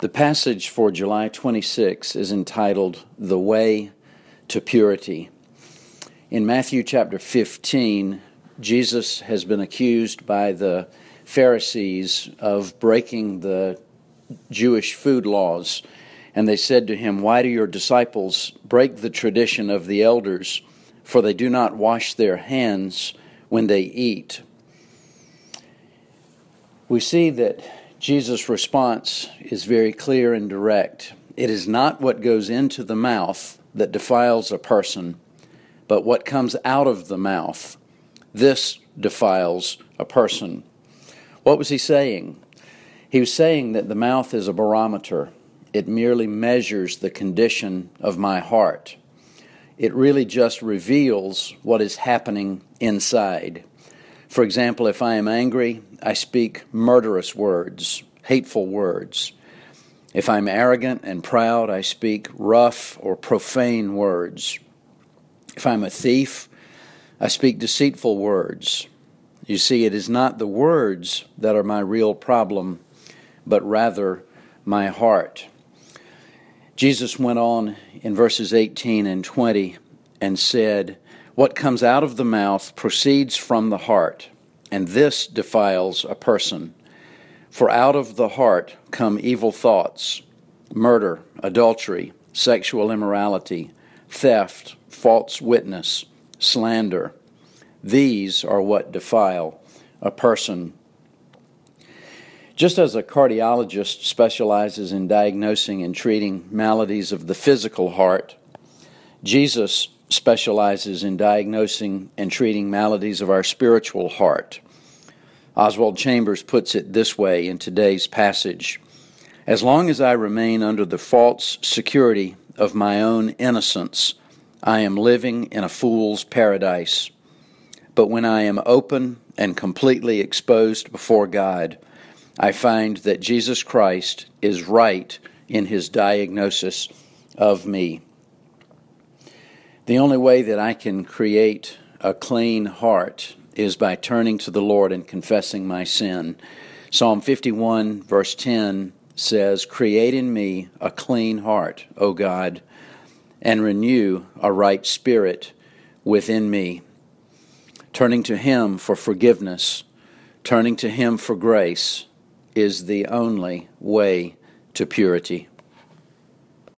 The passage for July 26 is entitled The Way to Purity. In Matthew chapter 15, Jesus has been accused by the Pharisees of breaking the Jewish food laws. And they said to him, Why do your disciples break the tradition of the elders? For they do not wash their hands when they eat. We see that Jesus' response is very clear and direct. It is not what goes into the mouth that defiles a person, but what comes out of the mouth. This defiles a person. What was he saying? He was saying that the mouth is a barometer, it merely measures the condition of my heart. It really just reveals what is happening inside. For example, if I am angry, I speak murderous words, hateful words. If I'm arrogant and proud, I speak rough or profane words. If I'm a thief, I speak deceitful words. You see, it is not the words that are my real problem, but rather my heart. Jesus went on in verses 18 and 20 and said, what comes out of the mouth proceeds from the heart, and this defiles a person. For out of the heart come evil thoughts, murder, adultery, sexual immorality, theft, false witness, slander. These are what defile a person. Just as a cardiologist specializes in diagnosing and treating maladies of the physical heart, Jesus specializes in diagnosing and treating maladies of our spiritual heart. Oswald Chambers puts it this way in today's passage As long as I remain under the false security of my own innocence, I am living in a fool's paradise. But when I am open and completely exposed before God, I find that Jesus Christ is right in his diagnosis of me. The only way that I can create a clean heart is by turning to the Lord and confessing my sin. Psalm 51, verse 10 says, Create in me a clean heart, O God, and renew a right spirit within me. Turning to Him for forgiveness, turning to Him for grace, is the only way to purity.